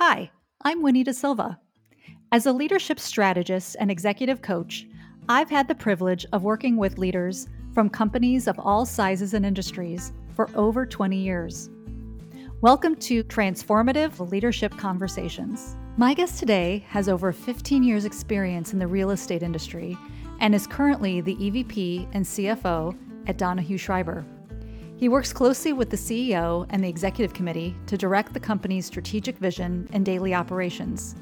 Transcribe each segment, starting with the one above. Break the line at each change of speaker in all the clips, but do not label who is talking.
Hi, I'm Winnie Da Silva. As a leadership strategist and executive coach, I've had the privilege of working with leaders from companies of all sizes and industries for over 20 years. Welcome to Transformative Leadership Conversations. My guest today has over 15 years' experience in the real estate industry and is currently the EVP and CFO at Donahue Schriber. He works closely with the CEO and the executive committee to direct the company's strategic vision and daily operations.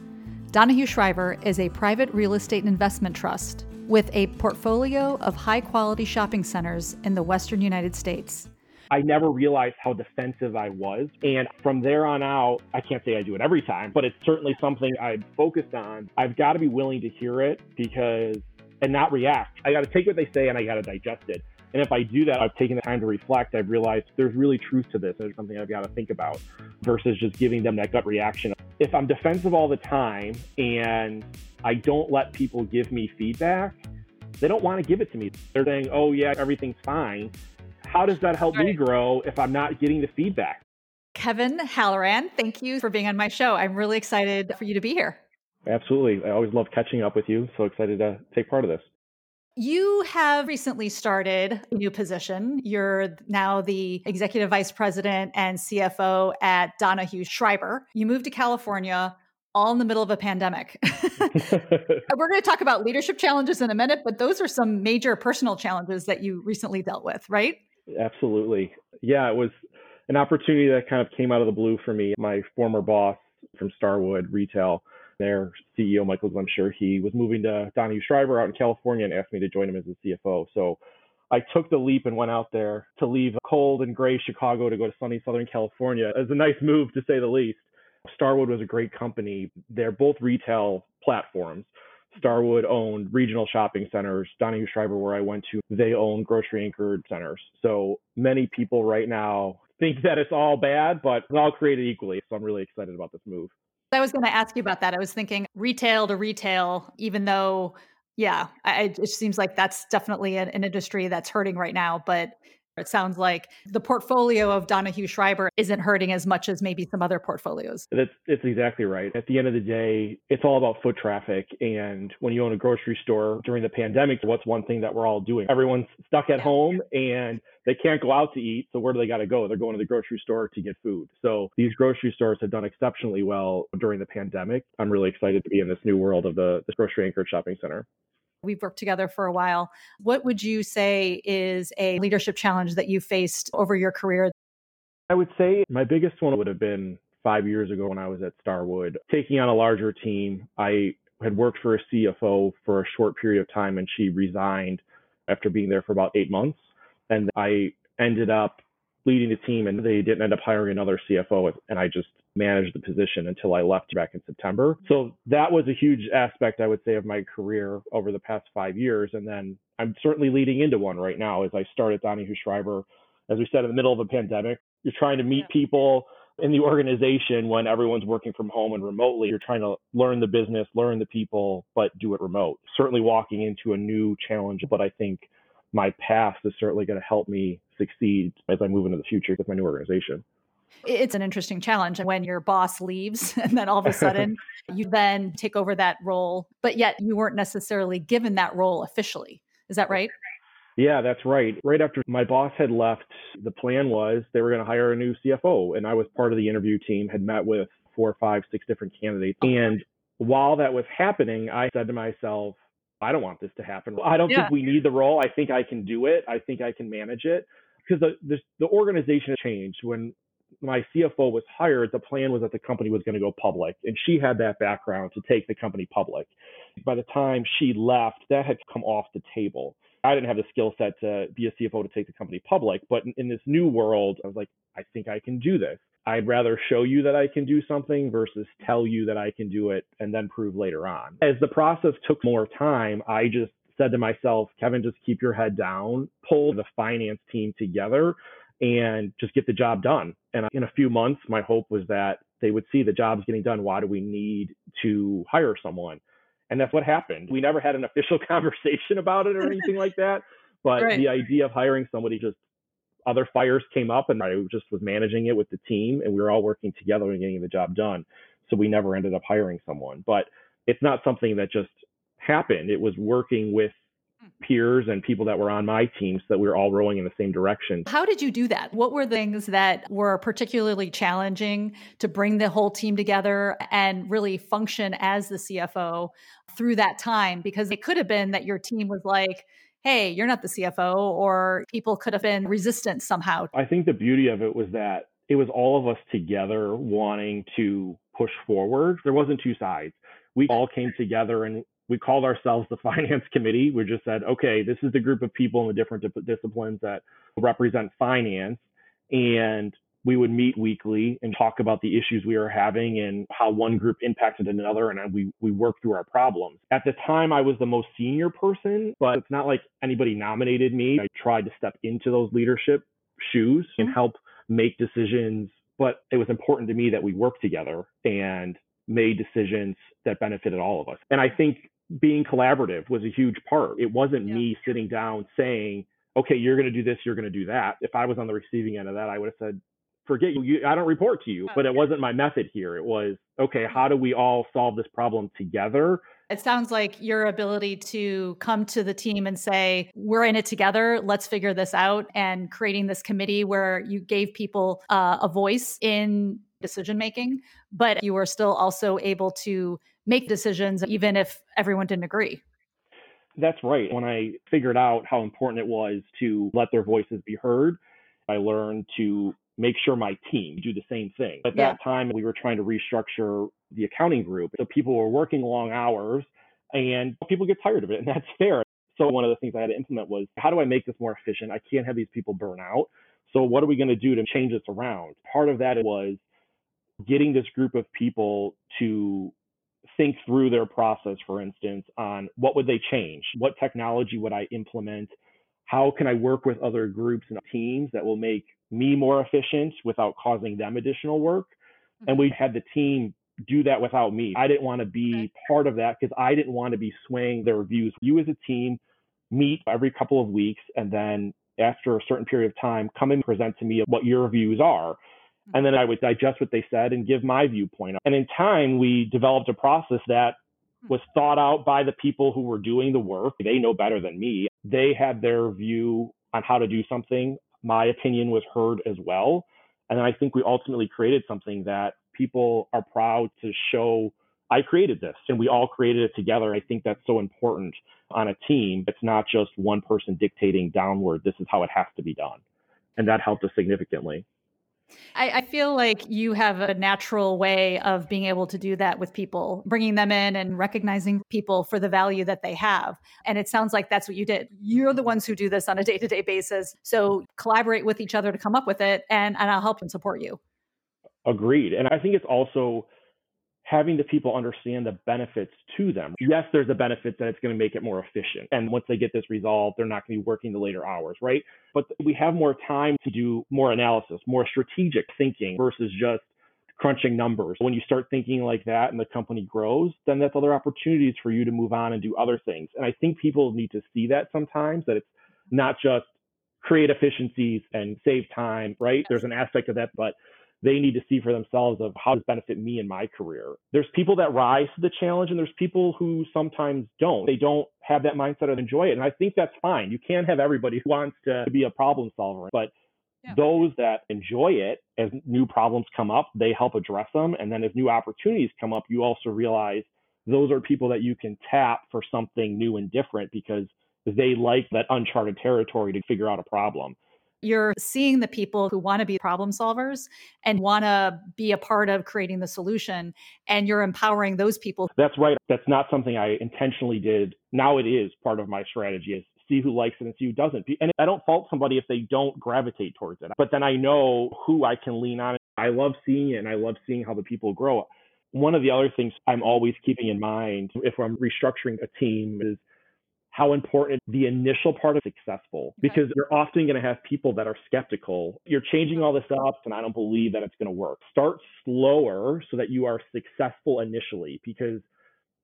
Donahue Schriber is a private real estate investment trust with a portfolio of high quality shopping centers in the western United States.
I never realized how defensive I was. And from there on out, I can't say I do it every time, but it's certainly something I focused on. I've got to be willing to hear it because and not react. I got to take what they say and I got to digest it. And if I do that, I've taken the time to reflect. I've realized there's really truth to this. There's something I've got to think about versus just giving them that gut reaction. If I'm defensive all the time and I don't let people give me feedback, they don't want to give it to me. They're saying, oh, yeah, everything's fine. How does that help right. me grow if I'm not getting the feedback?
Kevin Halloran, thank you for being on my show. I'm really excited for you to be here.
Absolutely. I always love catching up with you. So excited to take part of this.
You have recently started a new position. You're now the executive vice president and CFO at Donahue Schriber. You moved to California all in the middle of a pandemic. We're going to talk about leadership challenges in a minute, but those are some major personal challenges that you recently dealt with, right?
Absolutely. Yeah, it was an opportunity that kind of came out of the blue for me. My former boss from Starwood Retail their CEO, Michael Glimcher, he was moving to Donahue Schriber out in California and asked me to join him as the CFO. So I took the leap and went out there to leave cold and gray Chicago to go to sunny Southern California. It was a nice move to say the least. Starwood was a great company. They're both retail platforms. Starwood owned regional shopping centers. Donahue Schriber, where I went to, they own grocery anchored centers. So many people right now think that it's all bad, but all created equally. So I'm really excited about this move.
I was going to ask you about that. I was thinking retail to retail, even though, yeah, I, it seems like that's definitely an, an industry that's hurting right now. But it sounds like the portfolio of Donahue Schriber isn't hurting as much as maybe some other portfolios.
That's, that's exactly right. At the end of the day, it's all about foot traffic. And when you own a grocery store during the pandemic, what's one thing that we're all doing? Everyone's stuck at home and they can't go out to eat. So where do they got to go? They're going to the grocery store to get food. So these grocery stores have done exceptionally well during the pandemic. I'm really excited to be in this new world of the, the grocery anchored shopping center.
We've worked together for a while. What would you say is a leadership challenge that you faced over your career?
I would say my biggest one would have been five years ago when I was at Starwood, taking on a larger team. I had worked for a CFO for a short period of time and she resigned after being there for about eight months. And I ended up leading the team and they didn't end up hiring another CFO and I just managed the position until I left back in September. So that was a huge aspect I would say of my career over the past 5 years and then I'm certainly leading into one right now as I start started Donahue Schriber, as we said in the middle of a pandemic. You're trying to meet people in the organization when everyone's working from home and remotely. You're trying to learn the business, learn the people, but do it remote. Certainly walking into a new challenge, but I think my past is certainly going to help me succeed as I move into the future with my new organization.
It's an interesting challenge when your boss leaves and then all of a sudden you then take over that role, but yet you weren't necessarily given that role officially. Is that right?
Yeah, that's right. Right after my boss had left, the plan was they were going to hire a new CFO. And I was part of the interview team, had met with four, five, six different candidates. And while that was happening, I said to myself, I don't want this to happen. I don't yeah. think we need the role. I think I can do it. I think I can manage it because the, the, the organization changed when my CFO was hired. The plan was that the company was going to go public, and she had that background to take the company public. By the time she left, that had come off the table. I didn't have the skill set to be a CFO to take the company public, but in, in this new world, I was like, I think I can do this. I'd rather show you that I can do something versus tell you that I can do it and then prove later on. As the process took more time, I just said to myself, Kevin, just keep your head down, pull the finance team together and just get the job done. And in a few months, my hope was that they would see the job's getting done. Why do we need to hire someone? And that's what happened. We never had an official conversation about it or anything like that. But right. the idea of hiring somebody just other fires came up and I just was managing it with the team and we were all working together and getting the job done. So we never ended up hiring someone. But it's not something that just happened. It was working with peers and people that were on my team so that we were all rowing in the same direction.
How did you do that? What were things that were particularly challenging to bring the whole team together and really function as the CFO through that time? Because it could have been that your team was like, hey, you're not the CFO, or people could have been resistant somehow.
I think the beauty of it was that it was all of us together wanting to push forward. There wasn't two sides. We all came together and we called ourselves the finance committee. We just said, okay, this is the group of people in the different disciplines that represent finance. And we would meet weekly and talk about the issues we were having and how one group impacted another. And we, we worked through our problems. At the time, I was the most senior person, but it's not like anybody nominated me. I tried to step into those leadership shoes and mm-hmm. help make decisions. But it was important to me that we work together and made decisions that benefited all of us. And I think being collaborative was a huge part. It wasn't yeah. me sitting down saying, okay, you're going to do this, you're going to do that. If I was on the receiving end of that, I would have said, forget you, you I don't report to you. But it wasn't my method here. It was, okay, how do we all solve this problem together?
It sounds like your ability to come to the team and say, we're in it together, let's figure this out, and creating this committee where you gave people uh, a voice in decision making, but you were still also able to make decisions even if everyone didn't agree.
That's right. When I figured out how important it was to let their voices be heard, I learned to make sure my team do the same thing. At yeah. that time, we were trying to restructure the accounting group. So people were working long hours and people get tired of it, and that's fair. So one of the things I had to implement was how do I make this more efficient? I can't have these people burn out. So what are we going to do to change this around? Part of that was getting this group of people to through their process, for instance, on what would they change? What technology would I implement? How can I work with other groups and teams that will make me more efficient without causing them additional work? And mm-hmm. we had the team do that without me. I didn't want to be part of that because I didn't want to be swaying their views. You as a team meet every couple of weeks and then after a certain period of time, come and present to me what your views are. And then I would digest what they said and give my viewpoint. And in time, we developed a process that hmm. was thought out by the people who were doing the work. They know better than me. They had their view on how to do something. My opinion was heard as well. And I think we ultimately created something that people are proud to show I created this and we all created it together. I think that's so important on a team. It's not just one person dictating downward, this is how it has to be done. And that helped us significantly.
I, I, feel like you have a natural way of being able to do that with people, bringing them in and recognizing people for the value that they have. And it sounds like that's what you did. You're the ones who do this on a day to day basis. So collaborate with each other to come up with it, and, and I'll help and support you.
Agreed. And I think it's also having the people understand the benefits to them. Yes, there's a benefit that it's going to make it more efficient. And once they get this resolved, they're not going to be working the later hours, right? But we have more time to do more analysis, more strategic thinking versus just crunching numbers. When you start thinking like that and the company grows, then that's other opportunities for you to move on and do other things. And I think people need to see that sometimes that it's not just create efficiencies and save time, right? There's an aspect of that, but they need to see for themselves of how does benefit me in my career. There's people that rise to the challenge and there's people who sometimes don't. They don't have that mindset of enjoy it. And I think that's fine. You can't have everybody who wants to be a problem solver, but yeah. those that enjoy it as new problems come up, they help address them. And then as new opportunities come up, you also realize those are people that you can tap for something new and different because they like that uncharted territory to figure out a problem.
You're seeing the people who want to be problem solvers and want to be a part of creating the solution, and you're empowering those people.
That's right. That's not something I intentionally did. Now it is part of my strategy is see who likes it and see who doesn't. And I don't fault somebody if they don't gravitate towards it, but then I know who I can lean on. I love seeing it and I love seeing how the people grow. One of the other things I'm always keeping in mind if I'm restructuring a team is how important the initial part of successful because you're often going to have people that are skeptical. You're changing all this up and I don't believe that it's going to work. Start slower so that you are successful initially because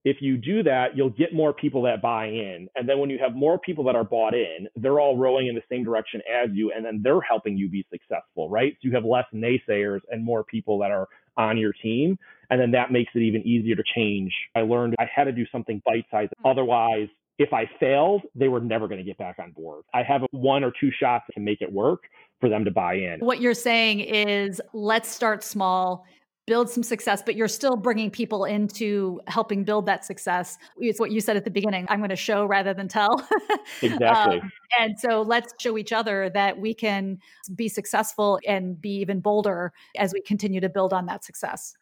if you do that, you'll get more people that buy in. And then when you have more people that are bought in, they're all rowing in the same direction as you, and then they're helping you be successful, right? So you have less naysayers and more people that are on your team. And then that makes it even easier to change. I learned I had to do something bite sized. Hmm. Otherwise, if I failed, they were never going to get back on board. I have one or two shots to make it work for them to buy in.
What you're saying is let's start small, build some success, but you're still bringing people into helping build that success. It's what you said at the beginning I'm going to show rather than tell.
Exactly.
um, and so let's show each other that we can be successful and be even bolder as we continue to build on that success.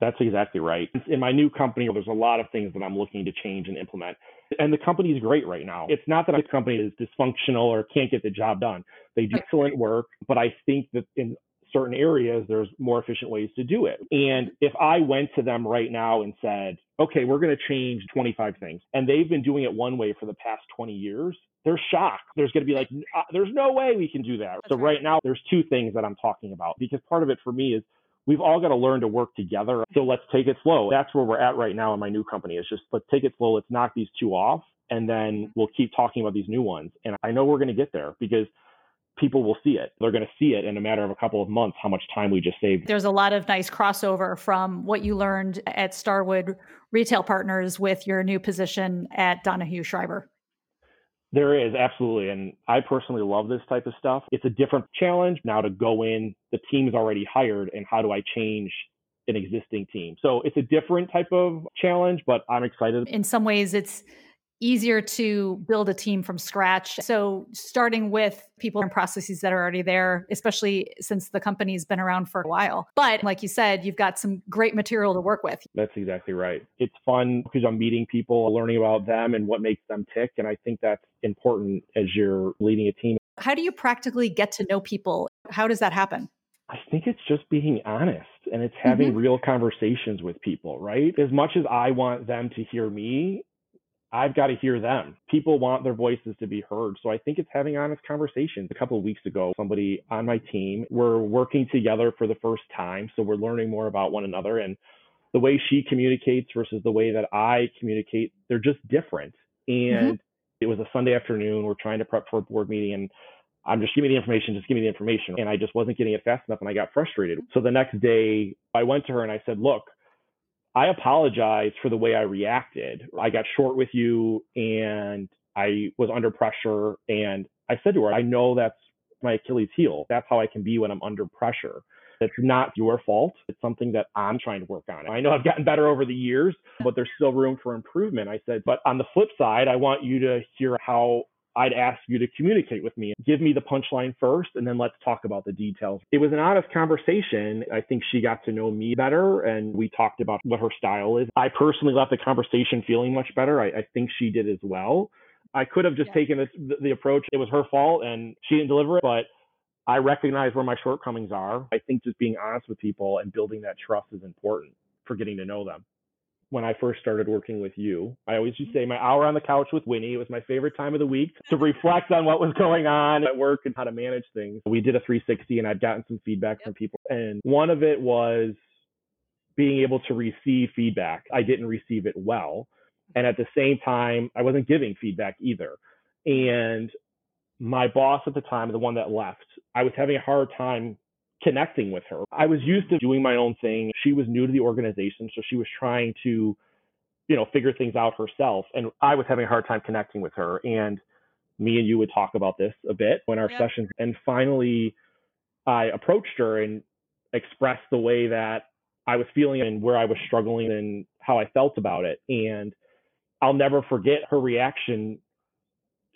That's exactly right. In my new company, there's a lot of things that I'm looking to change and implement. And the company is great right now. It's not that the company is dysfunctional or can't get the job done. They do excellent work, but I think that in certain areas, there's more efficient ways to do it. And if I went to them right now and said, okay, we're going to change 25 things, and they've been doing it one way for the past 20 years, they're shocked. There's going to be like, uh, there's no way we can do that. So right now, there's two things that I'm talking about because part of it for me is we've all got to learn to work together. So let's take it slow. That's where we're at right now in my new company. It's just let's take it slow. Let's knock these two off and then we'll keep talking about these new ones. And I know we're going to get there because people will see it. They're going to see it in a matter of a couple of months how much time we just saved.
There's a lot of nice crossover from what you learned at Starwood Retail Partners with your new position at Donahue Schriber.
There is absolutely. And I personally love this type of stuff. It's a different challenge now to go in, the team's already hired, and how do I change an existing team? So it's a different type of challenge, but I'm excited.
In some ways, it's easier to build a team from scratch. So, starting with people and processes that are already there, especially since the company's been around for a while. But like you said, you've got some great material to work with.
That's exactly right. It's fun because I'm meeting people, learning about them and what makes them tick. And I think that's important as you're leading a team.
How do you practically get to know people? How does that happen?
I think it's just being honest and it's having mm-hmm. real conversations with people, right? As much as I want them to hear me, I've got to hear them. People want their voices to be heard. So I think it's having honest conversations. A couple of weeks ago, somebody on my team, we're working together for the first time. So we're learning more about one another. And the way she communicates versus the way that I communicate, they're just different. Mm-hmm. And mm-hmm. it was a Sunday afternoon. We're trying to prep for a board meeting and I'm just give me the information, just give me the information. And I just wasn't getting it fast enough and I got frustrated. So the next day I went to her and I said, look, I apologize for the way I reacted. I got short with you and I was under pressure. And I said to her, I know that's my Achilles heel. That's how I can be when I'm under pressure. It's not your fault. It's something that I'm trying to work on. I know I've gotten better over the years, but there's still room for improvement. I said, but on the flip side, I want you to hear how I'd ask you to communicate with me. Give me the punchline first, and then let's talk about the details. It was an honest conversation. I think she got to know me better, and we talked about what her style is. I personally left the conversation feeling much better. I, I think she did as well. I could have just yeah. taken this, the, the approach. It was her fault, and she didn't deliver it, but I recognize where my shortcomings are. I think just being honest with people and building that trust is important for getting to know them when I first started working with you. I always used to mm-hmm. say my hour on the couch with Winnie. It was my favorite time of the week to reflect on what was going on at work and how to manage things. We did a 360 and I'd gotten some feedback yep. from people. And one of it was being able to receive feedback. I didn't receive it well. And at the same time, I wasn't giving feedback either. And my boss at the time, the one that left, I was having a hard time connecting with her. I was used to doing my own thing. She was new to the organization, so she was trying to, you know, figure things out herself. And I was having a hard time connecting with her. And me and you would talk about this a bit in our sessions. And finally, I approached her and expressed the way that I was feeling and where I was struggling and how I felt about it. And I'll never forget her reaction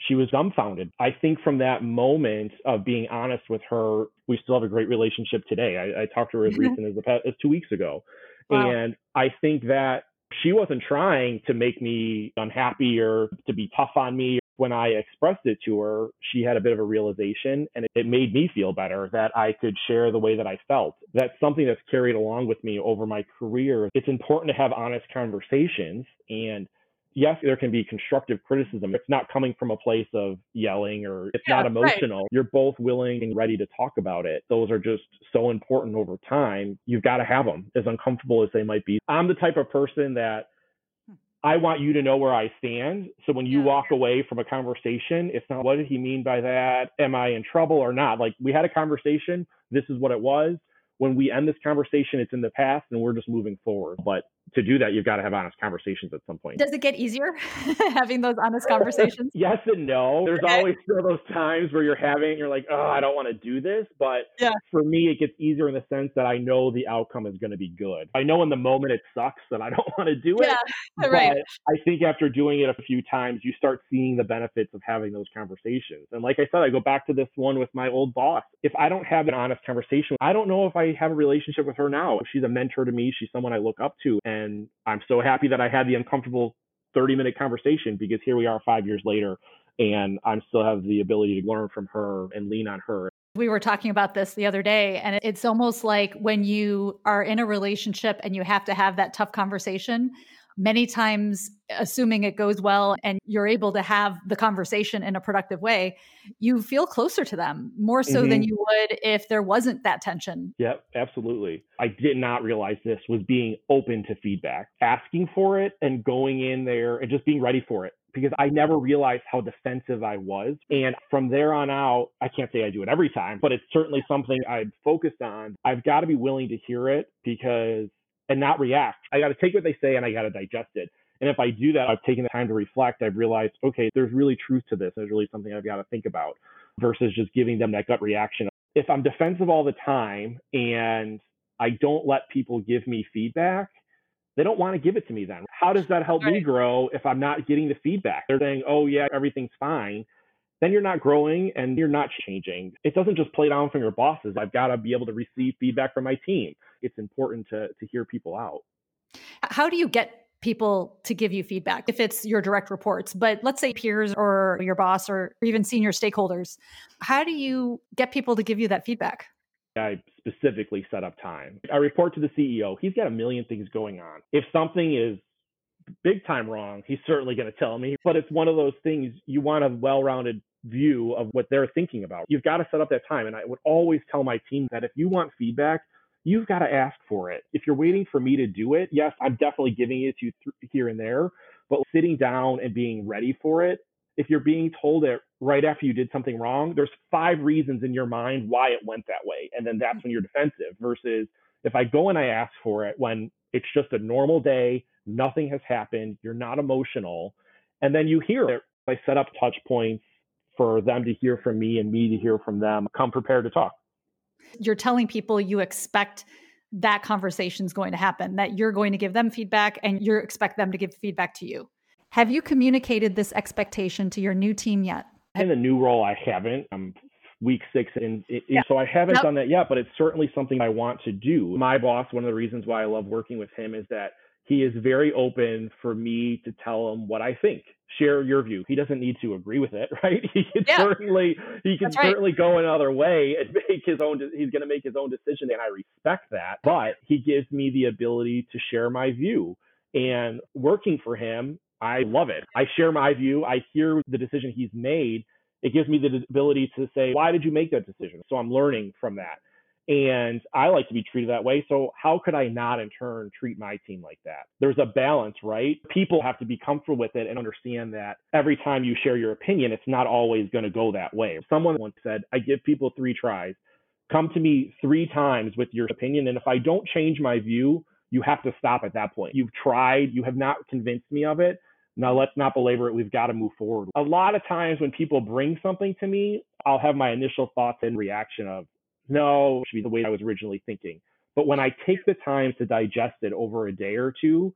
she was dumbfounded. I think from that moment of being honest with her, we still have a great relationship today. I, I talked to her as mm-hmm. recent as, the, as two weeks ago. Wow. And I think that she wasn't trying to make me unhappy or to be tough on me. When I expressed it to her, she had a bit of a realization and it made me feel better that I could share the way that I felt. That's something that's carried along with me over my career. It's important to have honest conversations and yes, there can be constructive criticism. It's not coming from a place of yelling or it's yeah, not emotional. Right. You're both willing and ready to talk about it. Those are just so important over time. You've got to have them, as uncomfortable as they might be. I'm the type of person that hmm. I want you to know where I stand. So when you yeah. walk away from a conversation, it's not what did he mean by that? Am I in trouble or not? Like we had a conversation. This is what it was. when we end this conversation, it's in the past and we're just moving forward. But to do that, you've got to have honest conversations at some point.
Does it get easier having those honest conversations?
yes and no. There's okay. always still those times where you're having, you're like, oh, I don't want to do this. But yeah. for me, it gets easier in the sense that I know the outcome is going to be good. I know in the moment it sucks and I don't want to do it. Yeah, right. I think after doing it a few times, you start seeing the benefits of having those conversations. And like I said, I go back to this one with my old boss. If I don't have an honest conversation, I don't know if I have a relationship with her now. She's a mentor to me. She's someone I look up to. And and I'm so happy that I had the uncomfortable 30 minute conversation because here we are five years later and I'm still have the ability to learn from her and lean on her.
We were talking about this the other day, and it's almost like when you are in a relationship and you have to have that tough conversation, many times assuming it goes well and you're able to have the conversation in a productive way you feel closer to them more so mm-hmm. than you would if there wasn't that tension
yep absolutely i did not realize this was being open to feedback asking for it and going in there and just being ready for it because I never realized how defensive I was. And from there on out, I can't say I do it every time, but it's certainly something I've focused on. I've got to be willing to hear it because and not react. I got to take what they say and I got to digest it. And if I do that, I've taken the time to reflect. I've realized, okay, there's really truth to this. There's really something I've got to think about versus just giving them that gut reaction. If I'm defensive all the time and I don't let people give me feedback, they don't want to give it to me then. How does that help right. me grow if I'm not getting the feedback? They're saying, oh, yeah, everything's fine then you're not growing and you're not changing. It doesn't just play down from your bosses. I've got to be able to receive feedback from my team. It's important to to hear people out.
How do you get people to give you feedback if it's your direct reports but let's say peers or your boss or even senior stakeholders how do you get people to give you that feedback
I specifically set up time. I report to the CEO. He's got a million things going on. If something is big time wrong, he's certainly going to tell me. But it's one of those things you want a well rounded view of what they're thinking about. You've got to set up that time. And I would always tell my team that if you want feedback, you've got to ask for it. If you're waiting for me to do it, yes, I'm definitely giving it to you th- here and there, but sitting down and being ready for it, if you're being told it right after you did something wrong, there's five reasons in your mind why it went that way. And then that's mm. when you're defensive versus if I go and I ask for it when it's just a normal day, nothing has happened, you're not emotional, and then you hear it. I set up touch points for them to hear from me and me to hear from them. Come prepared to talk.
You're telling people you expect that conversation is going to happen, that you're going to give them feedback and you expect them to give feedback to you. Have you communicated this expectation to your new team yet?
In the new role, I haven't. I'm week six, and yeah. so I haven't nope. done that yet, but it's certainly something I want to do. My boss, one of the reasons why I love working with him is that he is very open for me to tell him what I think. Share your view. He doesn't need to agree with it, right? He can yeah. certainly he can That's certainly right. go another way and make his own. He's going to make his own decision, and I respect that. But he gives me the ability to share my view. And working for him, I love it. I share my view. I hear the decision he's made. It gives me the ability to say, why did you make that decision? So I'm learning from that. And I like to be treated that way. So how could I not in turn treat my team like that? There's a balance, right? People have to be comfortable with it and understand that every time you share your opinion, it's not always going to go that way. Someone once said, I give people three tries. Come to me three times with your opinion. And if I don't change my view, you have to stop at that point. You've tried, you have not convinced me of it. Now let's not belabor it. We've got to move forward. A lot of times when people bring something to me, I'll have my initial thoughts and reaction of, no, should be the way I was originally thinking. But when I take the time to digest it over a day or two,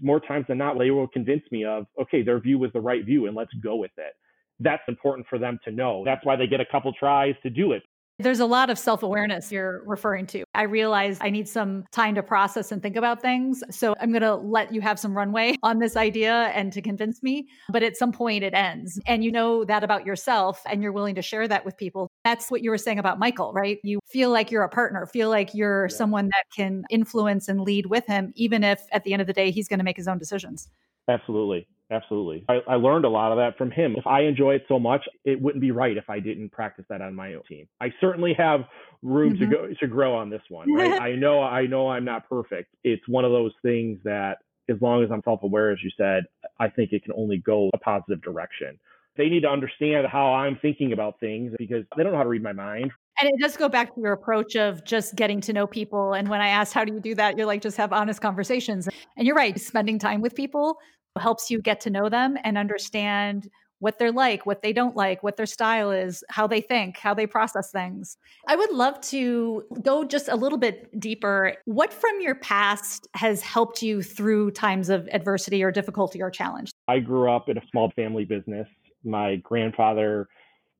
more times than not, they will convince me of, okay, their view was the right view and let's go with it. That's important for them to know. That's why they get a couple tries to do it
there's a lot of self awareness you're referring to. I realize I need some time to process and think about things. So I'm going to let you have some runway on this idea and to convince me. But at some point, it ends. And you know that about yourself and you're willing to share that with people. That's what you were saying about Michael, right? You feel like you're a partner, feel like you're yeah. someone that can influence and lead with him, even if at the end of the day, he's going to make his own decisions.
Absolutely. Absolutely. I, I, learned a lot of that from him. If I enjoy it so much, it wouldn't be right if I didn't practice that on my own team. I certainly have room mm-hmm. to go to grow on this one. Right? I know I know I'm not perfect. It's one of those things that as long as I'm self-aware, as you said, I think it can only go a positive direction. They need to understand how I'm thinking about things because they don't know how to read my mind.
And it does go back to your approach of just getting to know people. And when I asked, how do you do that? You're like, just have honest conversations. And you're right, spending time with people helps you get to know them and understand what they're like, what they don't like, what their style is, how they think, how they process things. I would love to go just a little bit deeper. What from your past has helped you through times of adversity or difficulty or challenge?
I grew up in a small family business. My grandfather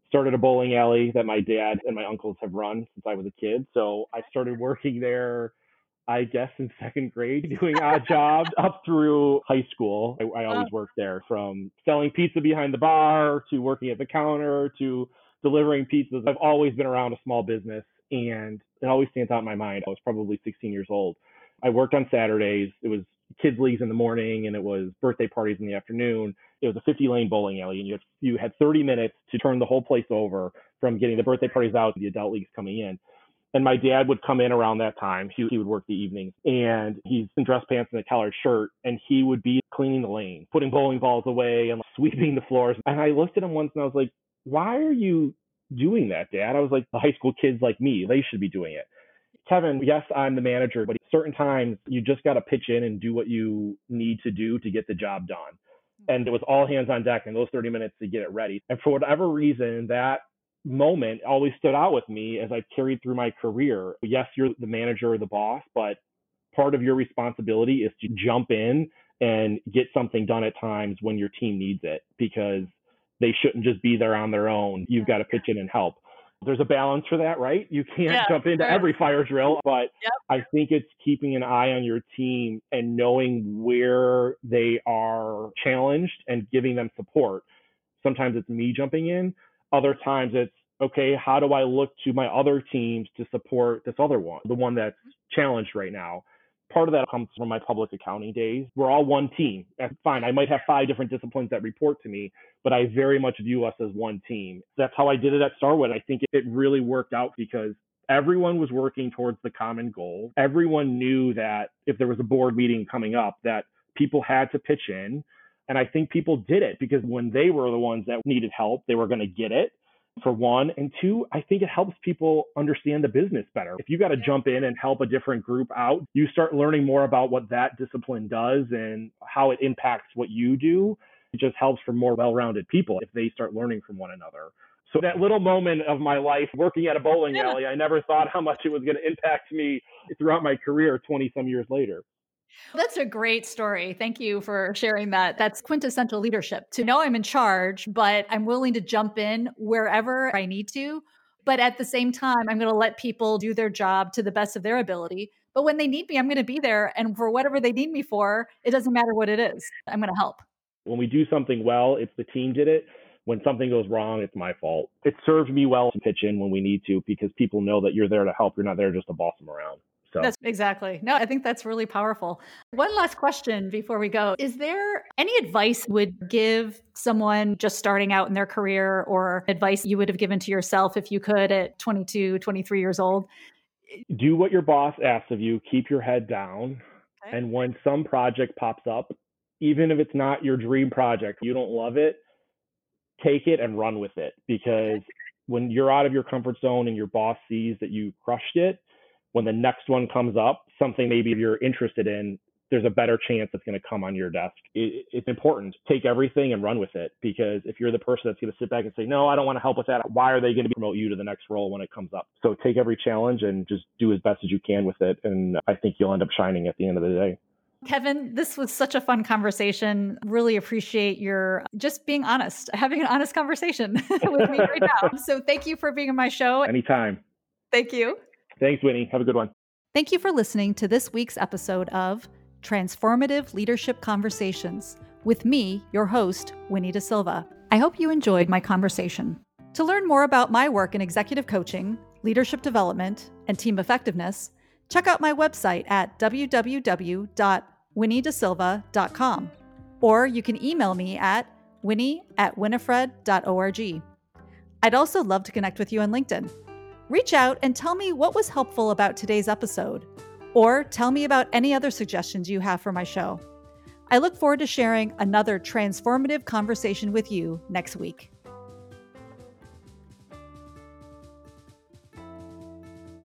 started a bowling alley that my dad and my uncles have run since I was a kid. So I started working there I guess in second grade, doing odd jobs up through high school. I, I always ah. worked there from selling pizza behind the bar to working at the counter to delivering pizzas. I've always been around a small business and it always stands out in my mind. I was probably 16 years old. I worked on Saturdays. It was kids leagues in the morning and it was birthday parties in the afternoon. It was a 50 lane bowling alley and you had, you had 30 minutes to turn the whole place over from getting the birthday parties out to the adult leagues coming in. And my dad would come in around that time. He, he would work the evenings and he's in dress pants and a collared shirt and he would be cleaning the lane, putting bowling balls away and sweeping the floors. And I looked at him once and I was like, why are you doing that, dad? I was like, the high school kids like me, they should be doing it. Kevin, yes, I'm the manager, but certain times you just got to pitch in and do what you need to do to get the job done. Hmm. And it was all hands on deck in those 30 minutes to get it ready. And for whatever reason, that moment always stood out with me as I carried through my career. Yes, you're the manager or the boss, but part of your responsibility is to jump in and get something done at times when your team needs it because they shouldn't just be there on their own. You've got to pitch in and help. There's a balance for that, right? You can't yeah, jump into every fire drill, but yep. I think it's keeping an eye on your team and knowing where they are challenged and giving them support. Sometimes it's me jumping in, other times it's, okay, how do I look to my other teams to support this other one, the one that's challenged right now? Part of that comes from my public accounting days. We're all one team. Fine. I might have five different disciplines that report to me, but I very much view us as one team. That's how I did it at Starwood. I think it really worked out because everyone was working towards the common goal. Everyone knew that if there was a board meeting coming up, that people had to pitch in and I think people did it because when they were the ones that needed help, they were going to get it for one. And two, I think it helps people understand the business better. If you got to jump in and help a different group out, you start learning more about what that discipline does and how it impacts what you do. It just helps for more well rounded people if they start learning from one another. So that little moment of my life working at a bowling alley, I never thought how much it was going to impact me throughout my career 20 some years later.
That's a great story. Thank you for sharing that. That's quintessential leadership to know I'm in charge, but I'm willing to jump in wherever I need to. But at the same time, I'm going to let people do their job to the best of their ability. But when they need me, I'm going to be there. And for whatever they need me for, it doesn't matter what it is, I'm going to help.
When we do something well, it's the team did it. When something goes wrong, it's my fault. It serves me well to pitch in when we need to because people know that you're there to help. You're not there just to boss them around.
So that's exactly. No, I think that's really powerful. One last question before we go. Is there any advice you would give someone just starting out in their career or advice you would have given to yourself if you could at 22, 23 years old?
Do what your boss asks of you, keep your head down. Okay. And when some project pops up, even if it's not your dream project, you don't love it, take it and run with it because when you're out of your comfort zone and your boss sees that you crushed it, when the next one comes up, something maybe you're interested in, there's a better chance it's going to come on your desk. It, it's important. Take everything and run with it because if you're the person that's going to sit back and say, no, I don't want to help with that, why are they going to promote you to the next role when it comes up? So take every challenge and just do as best as you can with it. And I think you'll end up shining at the end of the day.
Kevin, this was such a fun conversation. Really appreciate your just being honest, having an honest conversation with me right now. So thank you for being on my show.
Anytime.
Thank you.
Thanks, Winnie. Have a good one.
Thank you for listening to this week's episode of Transformative Leadership Conversations with me, your host, Winnie Da Silva. I hope you enjoyed my conversation. To learn more about my work in executive coaching, leadership development, and team effectiveness, check out my website at www.winniedasilva.com. Or you can email me at winnie at winifred.org. I'd also love to connect with you on LinkedIn. Reach out and tell me what was helpful about today's episode, or tell me about any other suggestions you have for my show. I look forward to sharing another transformative conversation with you next week.